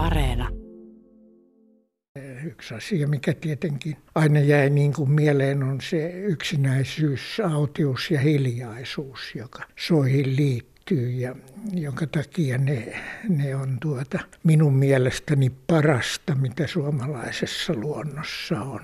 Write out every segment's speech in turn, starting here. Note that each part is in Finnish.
Areena. Yksi asia, mikä tietenkin aina jäi niin kuin mieleen, on se yksinäisyys, autius ja hiljaisuus, joka soihin liittyy ja jonka takia ne, ne on tuota minun mielestäni parasta, mitä suomalaisessa luonnossa on.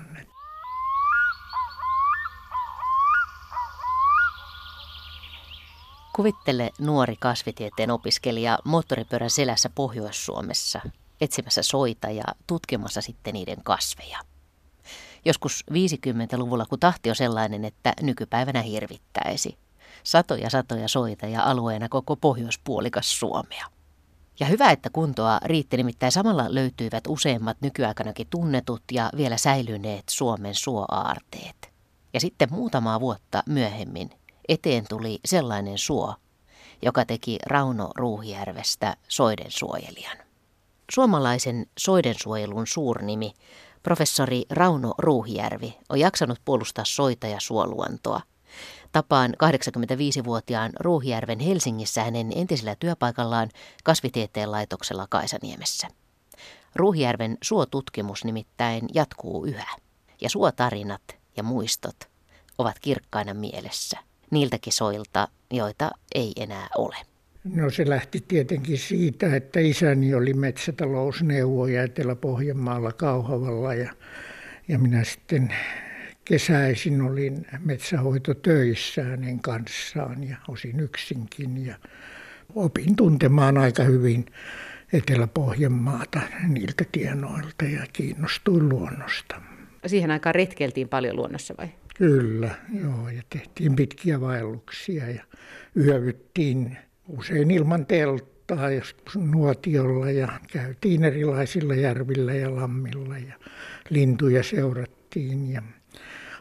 Kuvittele nuori kasvitieteen opiskelija moottoripyörän selässä Pohjois-Suomessa etsimässä soita ja tutkimassa sitten niiden kasveja. Joskus 50-luvulla, kun tahti on sellainen, että nykypäivänä hirvittäisi. Satoja satoja soita ja alueena koko pohjoispuolikas Suomea. Ja hyvä, että kuntoa riitti, nimittäin samalla löytyivät useimmat nykyaikanakin tunnetut ja vielä säilyneet Suomen suoaarteet. Ja sitten muutamaa vuotta myöhemmin eteen tuli sellainen suo, joka teki Rauno Ruuhijärvestä soiden suojelijan. Suomalaisen soidensuojelun suurnimi, professori Rauno Ruuhijärvi, on jaksanut puolustaa soita ja suoluontoa. Tapaan 85-vuotiaan Ruuhijärven Helsingissä hänen entisellä työpaikallaan kasvitieteen laitoksella Kaisaniemessä. Ruuhijärven suotutkimus nimittäin jatkuu yhä, ja suotarinat ja muistot ovat kirkkaina mielessä niiltäkin soilta, joita ei enää ole. No se lähti tietenkin siitä, että isäni oli metsätalousneuvoja Etelä-Pohjanmaalla Kauhavalla ja, ja minä sitten kesäisin olin metsähoitotöissä hänen kanssaan ja osin yksinkin ja opin tuntemaan aika hyvin Etelä-Pohjanmaata niiltä tienoilta ja kiinnostuin luonnosta. Siihen aikaan retkeltiin paljon luonnossa vai? Kyllä, joo, ja tehtiin pitkiä vaelluksia ja yövyttiin usein ilman telttaa, joskus nuotiolla ja käytiin erilaisilla järvillä ja lammilla ja lintuja seurattiin ja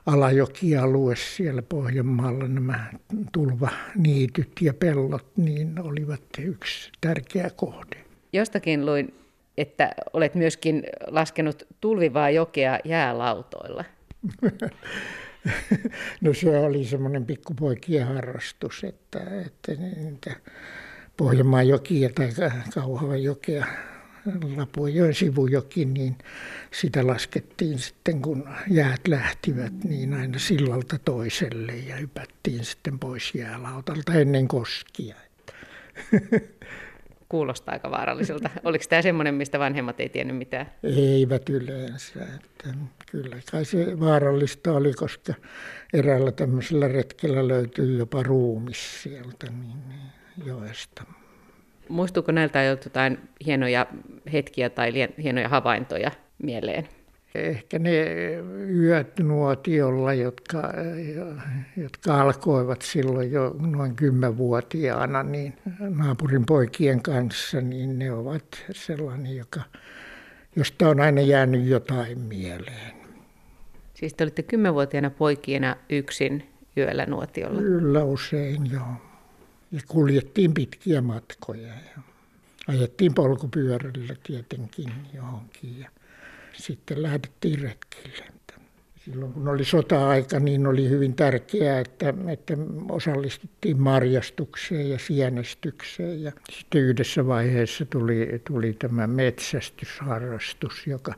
alajokialue siellä Pohjanmaalla, nämä tulvaniityt ja pellot, niin olivat yksi tärkeä kohde. Jostakin luin, että olet myöskin laskenut tulvivaa jokea jäälautoilla. No se oli semmoinen pikkupoikien harrastus, että, että niitä Pohjanmaan jokia tai Kauhavan jokea, Lapuajoen sivujoki, niin sitä laskettiin sitten kun jäät lähtivät, niin aina sillalta toiselle ja hypättiin sitten pois jäälautalta ennen koskia. Kuulostaa aika vaaralliselta. Oliko tämä semmoinen, mistä vanhemmat ei tiennyt mitään? Eivät yleensä. Että kyllä kai se vaarallista oli, koska eräällä tämmöisellä retkellä löytyy jopa ruumis sieltä niin, niin joesta. Muistuuko näiltä jotain hienoja hetkiä tai hienoja havaintoja mieleen? Ehkä ne yöt nuotiolla, jotka, jotka alkoivat silloin jo noin kymmenvuotiaana, niin naapurin poikien kanssa, niin ne ovat sellainen, joka, josta on aina jäänyt jotain mieleen. Siis te olitte kymmenvuotiaana poikiena yksin yöllä nuotiolla? Kyllä usein, joo. Ja kuljettiin pitkiä matkoja ja ajettiin polkupyörällä tietenkin johonkin. Ja sitten lähdettiin retkille. Silloin kun oli sota-aika, niin oli hyvin tärkeää, että, että osallistuttiin marjastukseen ja sienestykseen. Ja sitten yhdessä vaiheessa tuli, tuli tämä metsästysharrastus, joka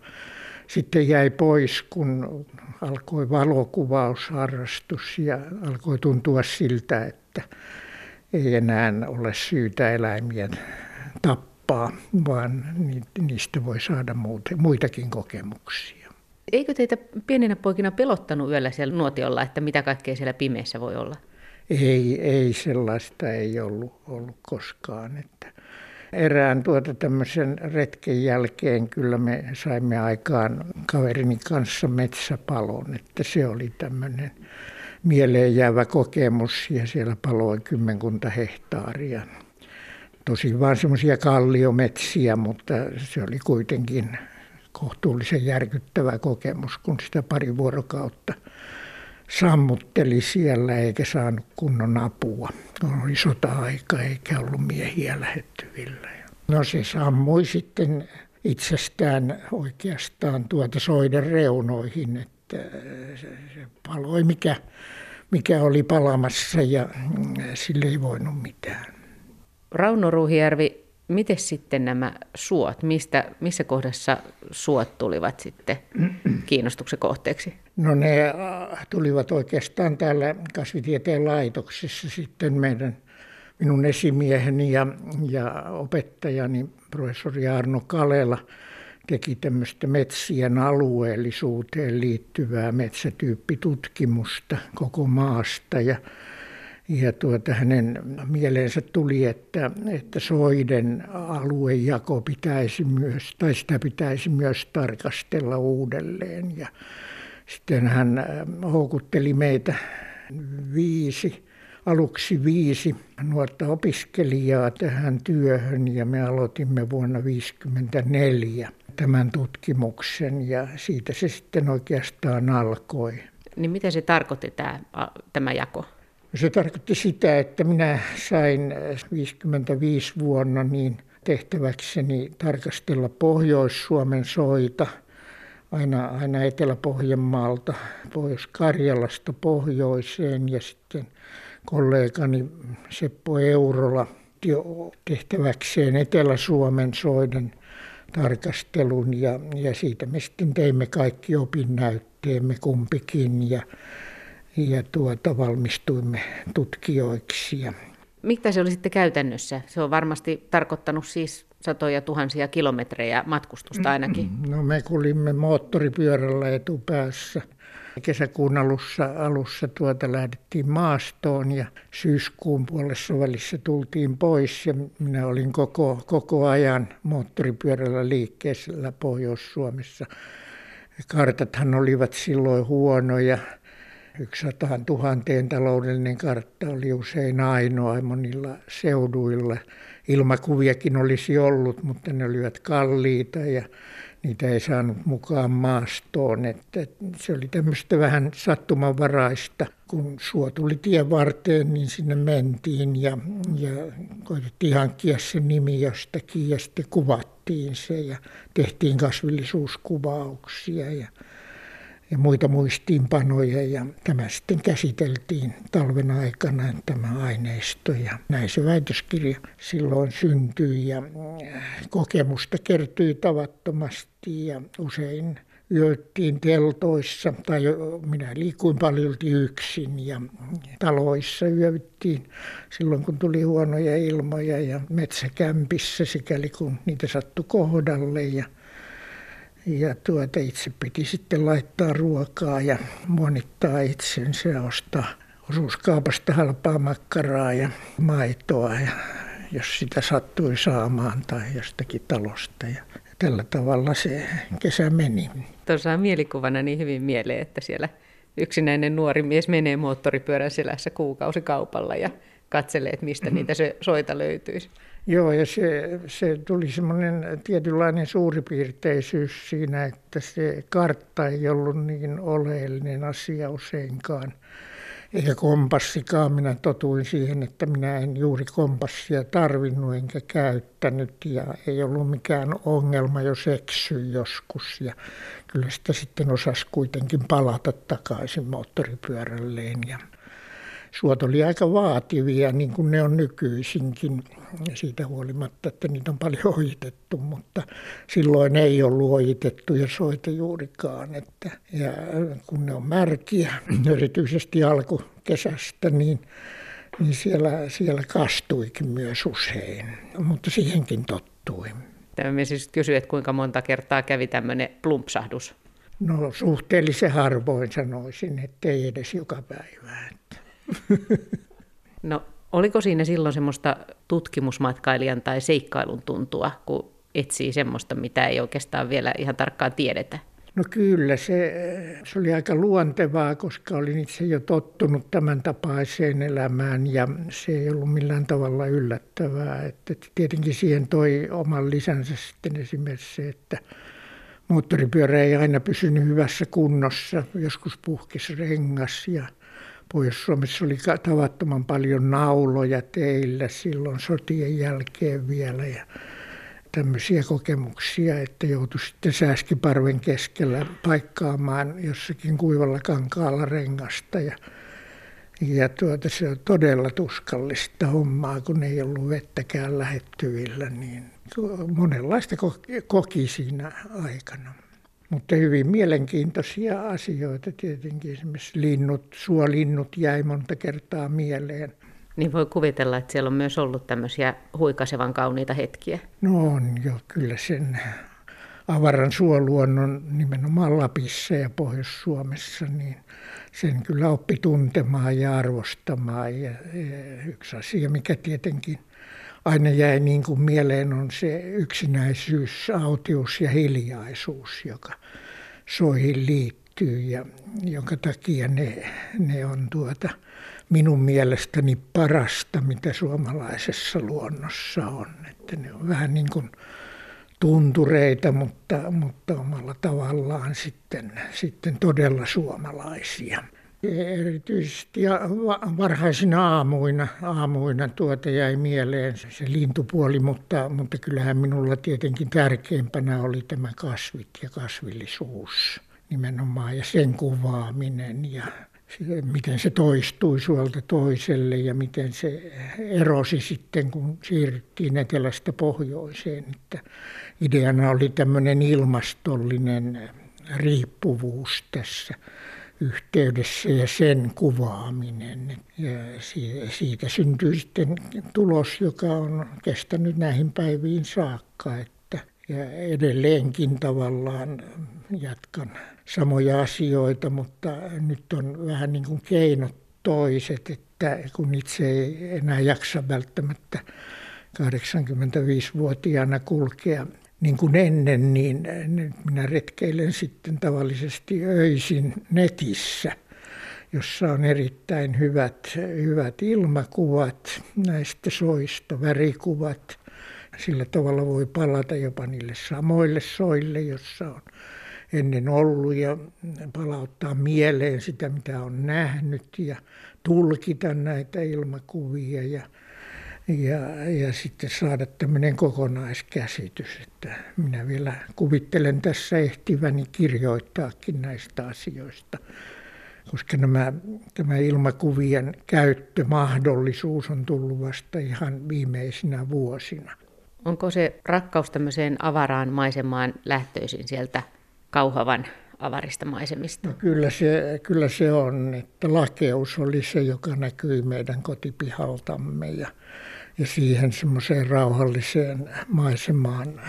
sitten jäi pois, kun alkoi valokuvausharrastus ja alkoi tuntua siltä, että ei enää ole syytä eläimiä tappaa tappaa, vaan niistä voi saada muitakin kokemuksia. Eikö teitä pieninä poikina pelottanut yöllä siellä nuotiolla, että mitä kaikkea siellä pimeässä voi olla? Ei, ei sellaista ei ollut, ollut koskaan. Että erään tuota tämmöisen retken jälkeen kyllä me saimme aikaan kaverini kanssa metsäpalon, että se oli tämmöinen mieleen jäävä kokemus ja siellä paloi kymmenkunta hehtaaria tosi vain semmoisia kalliometsiä, mutta se oli kuitenkin kohtuullisen järkyttävä kokemus, kun sitä pari vuorokautta sammutteli siellä eikä saanut kunnon apua. Oli sota-aika eikä ollut miehiä lähettyvillä. No se sammui sitten itsestään oikeastaan tuota soiden reunoihin, että se paloi mikä, mikä oli palamassa ja sille ei voinut mitään. Rauno Ruuhijärvi, Miten sitten nämä suot, mistä, missä kohdassa suot tulivat sitten kiinnostuksen kohteeksi? No ne äh, tulivat oikeastaan täällä kasvitieteen laitoksessa sitten meidän minun esimieheni ja, ja opettajani professori Arno Kalela teki tämmöistä metsien alueellisuuteen liittyvää metsätyyppitutkimusta koko maasta ja ja tuota, hänen mieleensä tuli, että, että soiden aluejako pitäisi myös, tai sitä pitäisi myös tarkastella uudelleen. Ja sitten hän houkutteli meitä viisi aluksi viisi nuorta opiskelijaa tähän työhön ja me aloitimme vuonna 1954 tämän tutkimuksen ja siitä se sitten oikeastaan alkoi. Niin mitä se tarkoitti tämä, tämä jako? Se tarkoitti sitä, että minä sain 55 vuonna niin tehtäväkseni tarkastella Pohjois-Suomen soita aina, aina Etelä-Pohjanmaalta, Pohjois-Karjalasta pohjoiseen ja sitten kollegani Seppo Eurola tehtäväkseen Etelä-Suomen soiden tarkastelun ja, ja siitä me sitten teimme kaikki opinnäytteemme kumpikin ja, ja tuota, valmistuimme tutkijoiksi. Ja Mitä se oli sitten käytännössä? Se on varmasti tarkoittanut siis satoja tuhansia kilometrejä matkustusta ainakin. No me kulimme moottoripyörällä etupäässä Kesäkuun alussa, alussa tuota lähdettiin maastoon ja syyskuun puolessa välissä tultiin pois ja minä olin koko, koko ajan moottoripyörällä liikkeessä Pohjois-Suomessa. Kartathan olivat silloin huonoja. Yksi sataan tuhanteen taloudellinen kartta oli usein ainoa monilla seuduilla. Ilmakuviakin olisi ollut, mutta ne olivat kalliita ja niitä ei saanut mukaan maastoon. Että se oli tämmöistä vähän sattumanvaraista. Kun suo tuli tien varteen, niin sinne mentiin ja, ja koitettiin hankkia se nimi jostakin ja sitten kuvattiin se ja tehtiin kasvillisuuskuvauksia ja ja muita muistiinpanoja. Ja tämä sitten käsiteltiin talven aikana tämä aineisto ja näin se väitöskirja silloin syntyi. Ja äh, kokemusta kertyi tavattomasti ja usein yöttiin teltoissa tai minä liikuin paljon yksin ja taloissa yövyttiin silloin kun tuli huonoja ilmoja ja metsäkämpissä sikäli kun niitä sattui kohdalle ja ja tuota, itse piti sitten laittaa ruokaa ja monittaa itsensä ja ostaa osuuskaupasta halpaa makkaraa ja maitoa, ja jos sitä sattui saamaan tai jostakin talosta. Ja tällä tavalla se kesä meni. Tuossa on mielikuvana niin hyvin mieleen, että siellä yksinäinen nuori mies menee moottoripyörän selässä kuukausikaupalla ja katselee, että mistä niitä soita löytyisi. Joo, ja se, se tuli semmoinen tietynlainen suuripiirteisyys siinä, että se kartta ei ollut niin oleellinen asia useinkaan. Eikä kompassikaan. Minä totuin siihen, että minä en juuri kompassia tarvinnut enkä käyttänyt ja ei ollut mikään ongelma, jos eksyi joskus. Ja kyllä sitä sitten osasi kuitenkin palata takaisin moottoripyörälleen. Ja suot oli aika vaativia, niin kuin ne on nykyisinkin, siitä huolimatta, että niitä on paljon ohitettu, mutta silloin ei ollut ohitettuja soita juurikaan. Että, ja kun ne on märkiä, erityisesti alkukesästä, niin, niin siellä, siellä kastuikin myös usein, mutta siihenkin tottui. Tämä siis kysyi, että kuinka monta kertaa kävi tämmöinen plumpsahdus? No suhteellisen harvoin sanoisin, että ei edes joka päivä. Että. No, oliko siinä silloin semmoista tutkimusmatkailijan tai seikkailun tuntua, kun etsii semmoista, mitä ei oikeastaan vielä ihan tarkkaan tiedetä? No kyllä, se, se oli aika luontevaa, koska olin itse jo tottunut tämän tapaiseen elämään ja se ei ollut millään tavalla yllättävää. Että tietenkin siihen toi oman lisänsä sitten esimerkiksi se, että moottoripyörä ei aina pysynyt hyvässä kunnossa. Joskus puhkesi rengas ja Pohjois-Suomessa oli tavattoman paljon nauloja teillä silloin sotien jälkeen vielä ja tämmöisiä kokemuksia, että joutui sitten sääskiparven keskellä paikkaamaan jossakin kuivalla kankaalla rengasta ja Ja tuota, se on todella tuskallista hommaa, kun ei ollut vettäkään lähettyvillä, niin monenlaista koki siinä aikana. Mutta hyvin mielenkiintoisia asioita tietenkin. Esimerkiksi linnut, suolinnut jäi monta kertaa mieleen. Niin voi kuvitella, että siellä on myös ollut tämmöisiä huikasevan kauniita hetkiä. No on jo, kyllä sen avaran suoluonnon nimenomaan Lapissa ja Pohjois-Suomessa, niin sen kyllä oppi tuntemaan ja arvostamaan. Ja yksi asia, mikä tietenkin aina jäi niin kuin mieleen, on se yksinäisyys, autius ja hiljaisuus, joka soihin liittyy ja jonka takia ne, ne on tuota, minun mielestäni parasta, mitä suomalaisessa luonnossa on. Että ne on vähän niin kuin tuntureita, mutta, mutta omalla tavallaan sitten, sitten todella suomalaisia. Erityisesti ja varhaisina aamuina, aamuina tuota jäi mieleen se, se lintupuoli, mutta, mutta kyllähän minulla tietenkin tärkeimpänä oli tämä kasvit ja kasvillisuus nimenomaan ja sen kuvaaminen ja miten se toistui suolta toiselle ja miten se erosi sitten, kun siirryttiin etelästä pohjoiseen. Että ideana oli tämmöinen ilmastollinen riippuvuus tässä yhteydessä ja sen kuvaaminen. Ja siitä syntyi sitten tulos, joka on kestänyt näihin päiviin saakka. Että, ja edelleenkin tavallaan jatkan samoja asioita, mutta nyt on vähän niin kuin keinot toiset, että kun itse ei enää jaksa välttämättä 85-vuotiaana kulkea niin kuin ennen, niin nyt minä retkeilen sitten tavallisesti öisin netissä, jossa on erittäin hyvät, hyvät ilmakuvat näistä soista, värikuvat. Sillä tavalla voi palata jopa niille samoille soille, jossa on ennen ollut ja palauttaa mieleen sitä, mitä on nähnyt ja tulkita näitä ilmakuvia ja, ja, ja sitten saada tämmöinen kokonaiskäsitys, että minä vielä kuvittelen tässä ehtiväni kirjoittaakin näistä asioista, koska nämä, tämä ilmakuvien käyttömahdollisuus on tullut vasta ihan viimeisinä vuosina. Onko se rakkaus tämmöiseen avaraan maisemaan lähtöisin sieltä kauhavan avarista maisemista? No kyllä, se, kyllä se on, että lakeus oli se, joka näkyi meidän kotipihaltamme ja, ja siihen semmoiseen rauhalliseen maisemaan,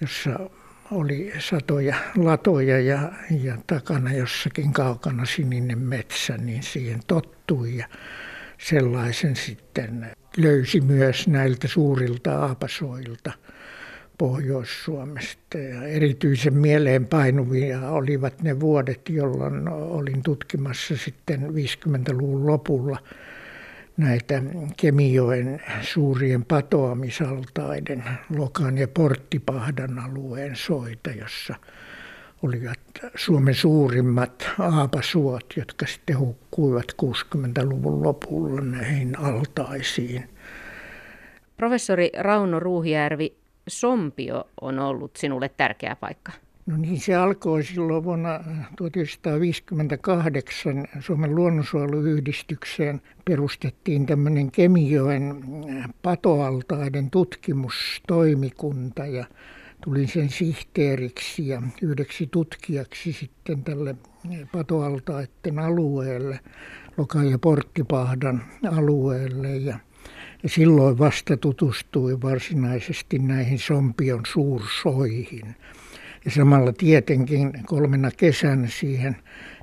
jossa oli satoja latoja ja, ja takana jossakin kaukana sininen metsä, niin siihen tottui ja sellaisen sitten löysi myös näiltä suurilta aapasoilta – Pohjois-Suomesta. Ja erityisen mieleenpainuvia olivat ne vuodet, jolloin olin tutkimassa sitten 50-luvun lopulla näitä Kemijoen suurien patoamisaltaiden, Lokan ja Porttipahdan alueen soita, jossa olivat Suomen suurimmat aapasuot, jotka sitten hukkuivat 60-luvun lopulla näihin altaisiin. Professori Rauno Ruuhijärvi, Sompio on ollut sinulle tärkeä paikka? No niin, se alkoi silloin vuonna 1958 Suomen luonnonsuojeluyhdistykseen perustettiin tämmöinen Kemijoen patoaltaiden tutkimustoimikunta ja tulin sen sihteeriksi ja yhdeksi tutkijaksi sitten tälle patoaltaiden alueelle, Loka- ja Porttipahdan alueelle ja ja silloin vasta tutustui varsinaisesti näihin Sompion suursoihin. Ja samalla tietenkin kolmena kesänä siihen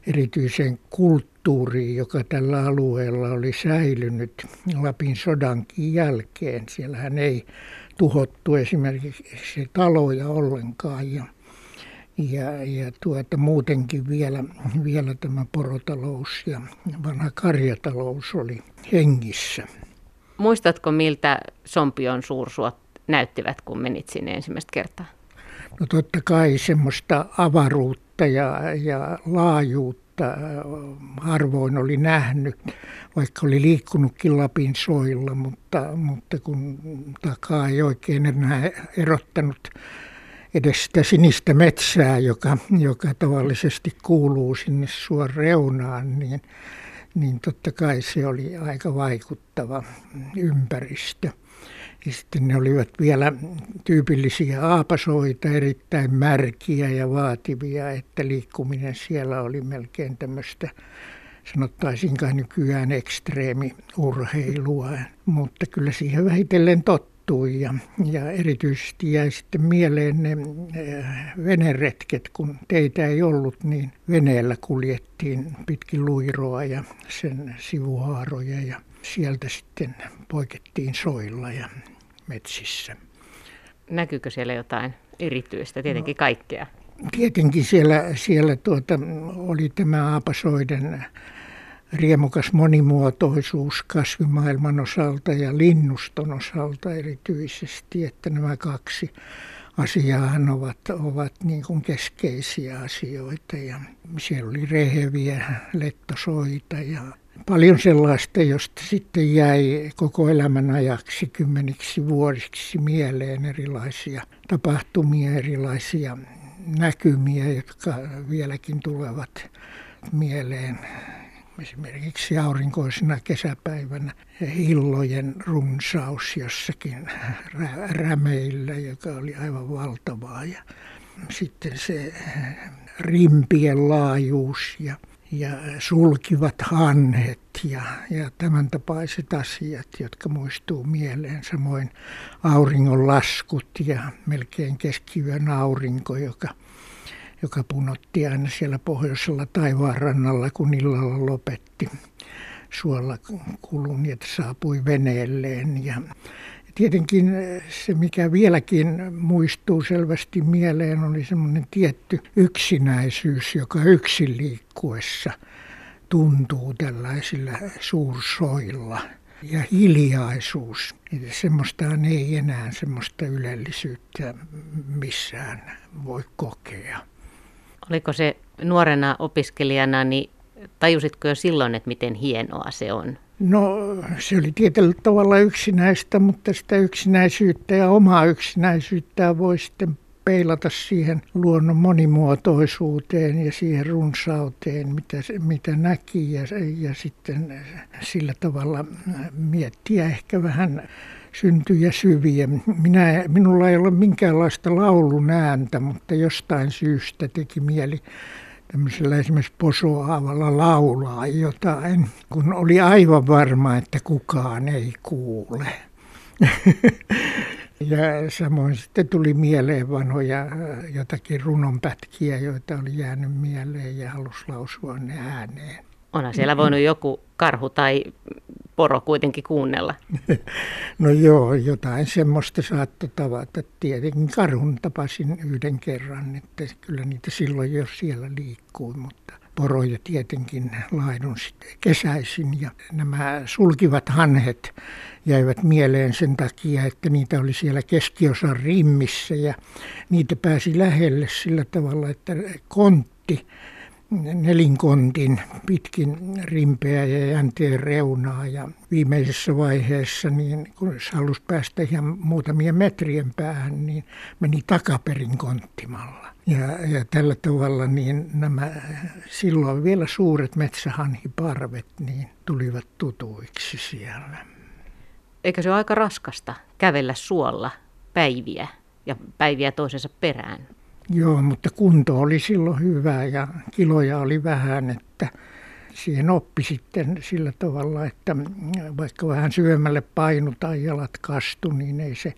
erityiseen kulttuuriin, joka tällä alueella oli säilynyt Lapin sodankin jälkeen. Siellähän ei tuhottu esimerkiksi taloja ollenkaan ja, ja, ja tuota, muutenkin vielä, vielä tämä porotalous ja vanha karjatalous oli hengissä. Muistatko, miltä Sompion suursuot näyttivät, kun menit sinne ensimmäistä kertaa? No totta kai semmoista avaruutta ja, ja laajuutta harvoin oli nähnyt, vaikka oli liikkunutkin Lapin soilla, mutta, mutta kun takaa ei oikein enää erottanut edes sitä sinistä metsää, joka, joka tavallisesti kuuluu sinne suon reunaan, niin niin totta kai se oli aika vaikuttava ympäristö. Ja sitten ne olivat vielä tyypillisiä aapasoita, erittäin märkiä ja vaativia, että liikkuminen siellä oli melkein tämmöistä sanottaisinkaan nykyään ekstreemiurheilua, mutta kyllä siihen vähitellen tottui ja, ja erityisesti jäi sitten mieleen ne eh, veneretket, kun teitä ei ollut, niin veneellä kuljettiin pitkin luiroa ja sen sivuhaaroja ja sieltä sitten poikettiin soilla ja metsissä. Näkyykö siellä jotain erityistä, tietenkin no, kaikkea? Tietenkin siellä, siellä tuota, oli tämä aapasoiden riemukas monimuotoisuus kasvimaailman osalta ja linnuston osalta erityisesti, että nämä kaksi asiaa ovat, ovat niin kuin keskeisiä asioita. Ja siellä oli reheviä lettosoita ja paljon sellaista, josta sitten jäi koko elämän ajaksi kymmeniksi vuosiksi mieleen erilaisia tapahtumia, erilaisia näkymiä, jotka vieläkin tulevat mieleen esimerkiksi aurinkoisena kesäpäivänä hillojen runsaus jossakin rä- rämeillä, joka oli aivan valtavaa. Ja sitten se rimpien laajuus ja, ja sulkivat hanhet ja, ja tämän tapaiset asiat, jotka muistuu mieleen. Samoin auringon laskut ja melkein keskiyön aurinko, joka – joka punotti aina siellä pohjoisella taivaanrannalla, kun illalla lopetti suolla kulun, että saapui veneelleen. Ja tietenkin se, mikä vieläkin muistuu selvästi mieleen, oli semmoinen tietty yksinäisyys, joka yksin liikkuessa tuntuu tällaisilla suursoilla. Ja hiljaisuus. Semmoistaan ei enää semmoista ylellisyyttä missään voi kokea. Oliko se nuorena opiskelijana, niin tajusitko jo silloin, että miten hienoa se on? No se oli tietyllä tavalla yksinäistä, mutta sitä yksinäisyyttä ja omaa yksinäisyyttä voi sitten peilata siihen luonnon monimuotoisuuteen ja siihen runsauteen, mitä, mitä näki ja, ja sitten sillä tavalla miettiä ehkä vähän syntyjä syviä. Minä, minulla ei ole minkäänlaista laulun ääntä, mutta jostain syystä teki mieli tämmöisellä esimerkiksi posoaavalla laulaa jotain, kun oli aivan varma, että kukaan ei kuule. Ja samoin sitten tuli mieleen vanhoja jotakin runonpätkiä, joita oli jäänyt mieleen ja halusi lausua ne ääneen. Onhan siellä voinut joku karhu tai poro kuitenkin kuunnella. No joo, jotain semmoista saattoi tavata. Tietenkin karhun tapasin yhden kerran, että kyllä niitä silloin jo siellä liikkui, mutta poroja tietenkin laidun kesäisin. Ja nämä sulkivat hanhet jäivät mieleen sen takia, että niitä oli siellä keskiosan rimmissä ja niitä pääsi lähelle sillä tavalla, että kontti nelinkontin pitkin rimpeä ja jänteen reunaa ja viimeisessä vaiheessa, niin kun se halusi päästä ihan muutamien metrien päähän, niin meni takaperin konttimalla. Ja, ja tällä tavalla niin nämä silloin vielä suuret metsähanhiparvet niin tulivat tutuiksi siellä. Eikö se ole aika raskasta kävellä suolla päiviä ja päiviä toisensa perään? Joo, mutta kunto oli silloin hyvä ja kiloja oli vähän, että siihen oppi sitten sillä tavalla, että vaikka vähän syvemmälle painu tai jalat kastu, niin ei se,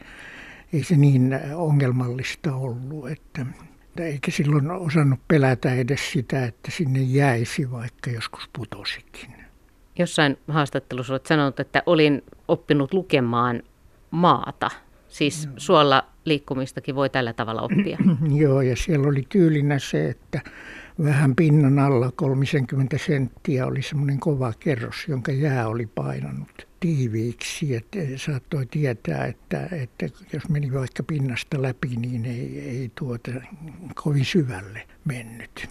ei se niin ongelmallista ollut. Että, eikä silloin osannut pelätä edes sitä, että sinne jäisi, vaikka joskus putosikin. Jossain haastattelussa olet sanonut, että olin oppinut lukemaan maata – Siis suolla liikkumistakin voi tällä tavalla oppia. Joo, ja siellä oli tyylinä se, että vähän pinnan alla 30 senttiä oli semmoinen kova kerros, jonka jää oli painanut tiiviiksi. Että saattoi tietää, että, että jos meni vaikka pinnasta läpi, niin ei, ei tuota kovin syvälle mennyt.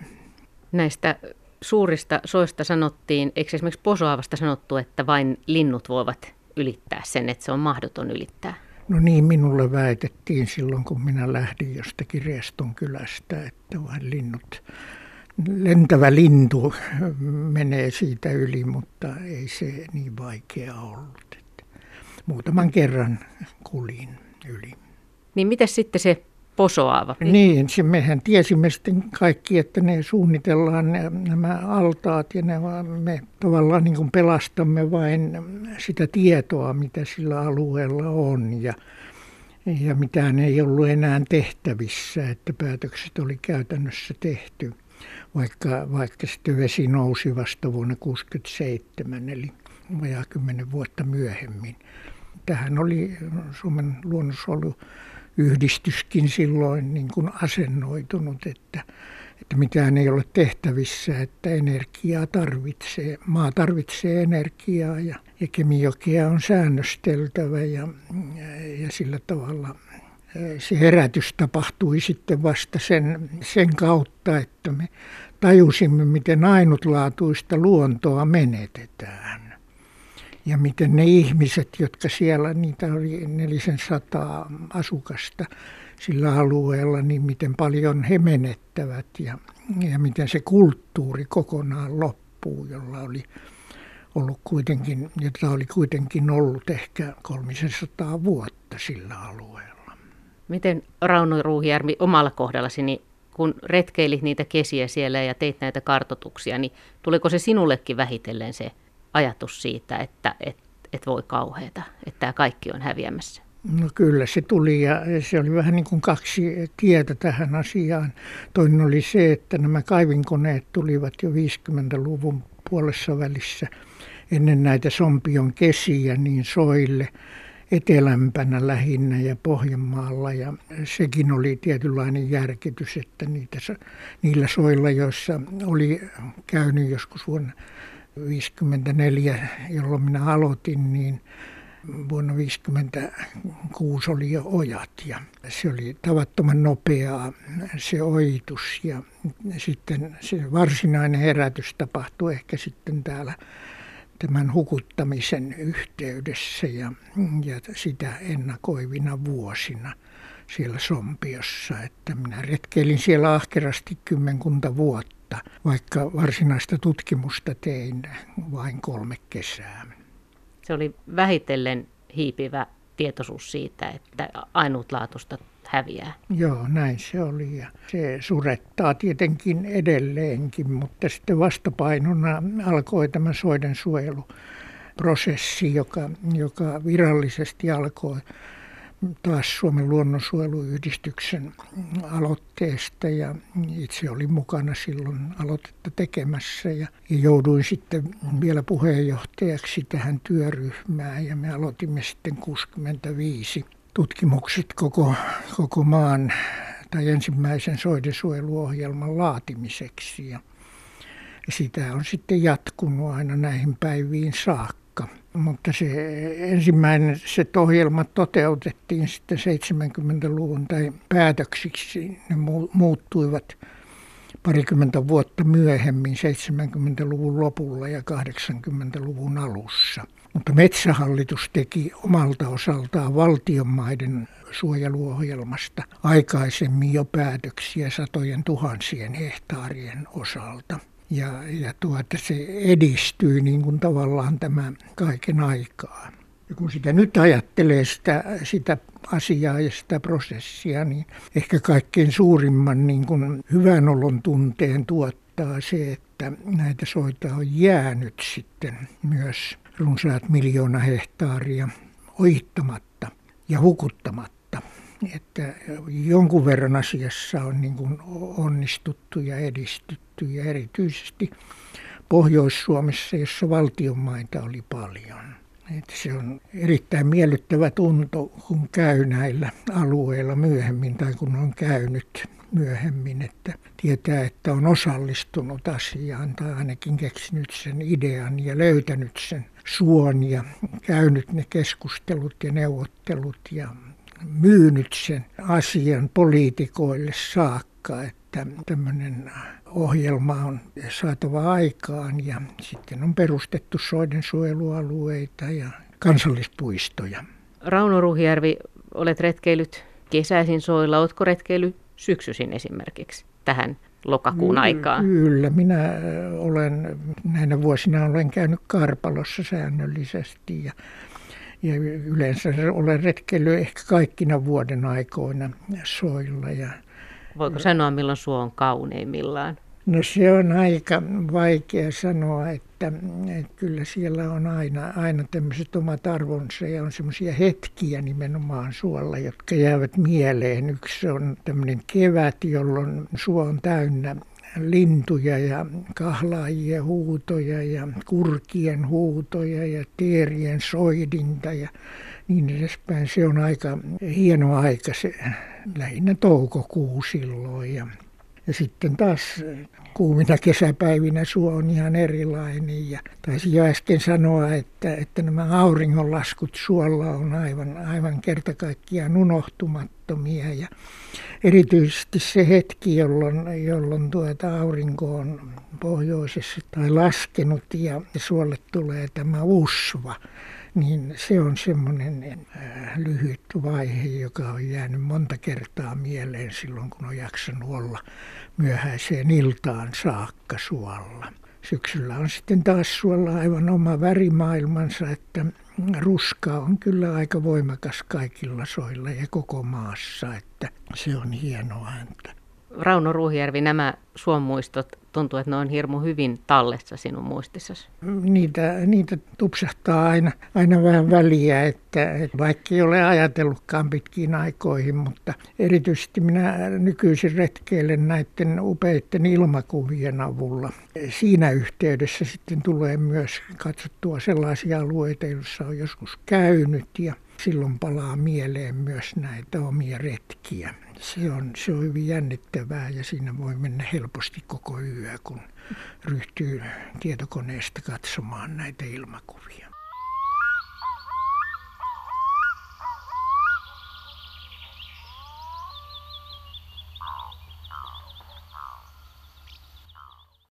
Näistä suurista soista sanottiin, eikö esimerkiksi Posoavasta sanottu, että vain linnut voivat ylittää sen, että se on mahdoton ylittää? No niin, minulle väitettiin silloin, kun minä lähdin jostakin Rieston kylästä, että vain linnut lentävä lintu menee siitä yli, mutta ei se niin vaikea ollut. Että muutaman kerran kulin yli. Niin miten sitten se posoaava? Niin, mehän tiesimme sitten kaikki, että ne suunnitellaan ne, nämä altaat ja ne, me tavallaan niin kuin pelastamme vain sitä tietoa, mitä sillä alueella on ja, ja mitään ei ollut enää tehtävissä, että päätökset oli käytännössä tehty, vaikka, vaikka sitten vesi nousi vasta vuonna 1967, eli vajaa kymmenen vuotta myöhemmin. Tähän oli Suomen luonnosolu yhdistyskin silloin niin kuin asennoitunut, että, että mitään ei ole tehtävissä, että energiaa tarvitsee. Maa tarvitsee energiaa ja, ja kemijokea on säännösteltävä ja, ja sillä tavalla se herätys tapahtui sitten vasta sen, sen kautta, että me tajusimme, miten ainutlaatuista luontoa menetetään ja miten ne ihmiset, jotka siellä, niitä oli 400 asukasta sillä alueella, niin miten paljon he menettävät ja, ja miten se kulttuuri kokonaan loppuu, jolla oli ollut kuitenkin, jota oli kuitenkin ollut ehkä 300 vuotta sillä alueella. Miten Rauno Ruuhijärvi omalla kohdallasi, niin kun retkeilit niitä kesiä siellä ja teit näitä kartotuksia, niin tuliko se sinullekin vähitellen se ajatus siitä, että et, et voi kauheata, että tämä kaikki on häviämässä? No kyllä se tuli ja se oli vähän niin kuin kaksi tietä tähän asiaan. Toinen oli se, että nämä kaivinkoneet tulivat jo 50-luvun puolessa välissä ennen näitä Sompion kesiä niin soille etelämpänä lähinnä ja Pohjanmaalla. Ja sekin oli tietynlainen järkitys, että niitä, niillä soilla, joissa oli käynyt joskus vuonna 54, jolloin minä aloitin, niin vuonna 1956 oli jo ojat ja se oli tavattoman nopeaa se ojitus ja sitten se varsinainen herätys tapahtui ehkä sitten täällä tämän hukuttamisen yhteydessä ja, ja sitä ennakoivina vuosina siellä Sompiossa, että minä retkeilin siellä ahkerasti kymmenkunta vuotta vuotta, vaikka varsinaista tutkimusta tein vain kolme kesää. Se oli vähitellen hiipivä tietoisuus siitä, että ainutlaatuista häviää. Joo, näin se oli ja se surettaa tietenkin edelleenkin, mutta sitten vastapainona alkoi tämä soiden suojeluprosessi, joka, joka virallisesti alkoi taas Suomen luonnonsuojeluyhdistyksen aloitteesta ja itse olin mukana silloin aloitetta tekemässä ja, jouduin sitten vielä puheenjohtajaksi tähän työryhmään ja me aloitimme sitten 65 tutkimukset koko, koko maan tai ensimmäisen soidensuojeluohjelman laatimiseksi ja sitä on sitten jatkunut aina näihin päiviin saakka mutta se ensimmäinen se ohjelma toteutettiin sitten 70-luvun tai päätöksiksi. Ne muuttuivat parikymmentä vuotta myöhemmin 70-luvun lopulla ja 80-luvun alussa. Mutta Metsähallitus teki omalta osaltaan valtionmaiden suojeluohjelmasta aikaisemmin jo päätöksiä satojen tuhansien hehtaarien osalta. Ja, ja tuota, se edistyy niin kuin tavallaan tämä kaiken aikaa. Ja kun sitä nyt ajattelee sitä, sitä asiaa ja sitä prosessia, niin ehkä kaikkein suurimman niin kuin hyvän olon tunteen tuottaa se, että näitä soita on jäänyt sitten myös runsaat miljoona hehtaaria ohittamatta ja hukuttamatta. Että jonkun verran asiassa on niin kuin onnistuttu ja edistytty ja erityisesti Pohjois-Suomessa, jossa valtionmaita oli paljon. Että se on erittäin miellyttävä tunto, kun käy näillä alueilla myöhemmin tai kun on käynyt myöhemmin, että tietää, että on osallistunut asiaan tai ainakin keksinyt sen idean ja löytänyt sen suon ja käynyt ne keskustelut ja neuvottelut ja myynyt sen asian poliitikoille saakka, että tämmöinen ohjelma on saatava aikaan ja sitten on perustettu soidensuojelualueita ja kansallispuistoja. Rauno Ruhjärvi, olet retkeilyt kesäisin soilla, oletko retkeily syksyisin esimerkiksi tähän lokakuun aikaan? Kyllä, minä olen näinä vuosina olen käynyt Karpalossa säännöllisesti ja, ja yleensä olen retkeillyt ehkä kaikkina vuoden aikoina soilla. Ja, Voiko sanoa, milloin suo on kauneimmillaan? No se on aika vaikea sanoa, että, että kyllä siellä on aina, aina tämmöiset omat arvonsa ja on semmoisia hetkiä nimenomaan suolla, jotka jäävät mieleen. Yksi on tämmöinen kevät, jolloin suo on täynnä lintuja ja kahlaajien huutoja ja kurkien huutoja ja teerien soidinta ja niin edespäin. Se on aika hieno aika se, lähinnä toukokuu silloin ja ja sitten taas kuumina kesäpäivinä suo on ihan erilainen. Ja taisin jo äsken sanoa, että, että nämä auringonlaskut suolla on aivan, aivan kertakaikkiaan unohtumattomia. Ja erityisesti se hetki, jolloin, jolloin tuota aurinko on pohjoisessa tai laskenut ja suolle tulee tämä usva niin se on semmoinen äh, lyhyt vaihe, joka on jäänyt monta kertaa mieleen silloin, kun on jaksanut olla myöhäiseen iltaan saakka suolla. Syksyllä on sitten taas suolla aivan oma värimaailmansa, että ruska on kyllä aika voimakas kaikilla soilla ja koko maassa, että se on hienoa. Että Rauno Ruuhijärvi, nämä muistot tuntuu, että ne on hirmu hyvin tallessa sinun muistissasi. Niitä, niitä tupsahtaa aina, aina vähän väliä, että, että vaikka ei ole ajatellutkaan pitkiin aikoihin, mutta erityisesti minä nykyisin retkeilen näiden upeiden ilmakuvien avulla. Siinä yhteydessä sitten tulee myös katsottua sellaisia alueita, joissa on joskus käynyt ja silloin palaa mieleen myös näitä omia retkiä. Se on, se on hyvin jännittävää ja siinä voi mennä helposti koko yö, kun ryhtyy tietokoneesta katsomaan näitä ilmakuvia.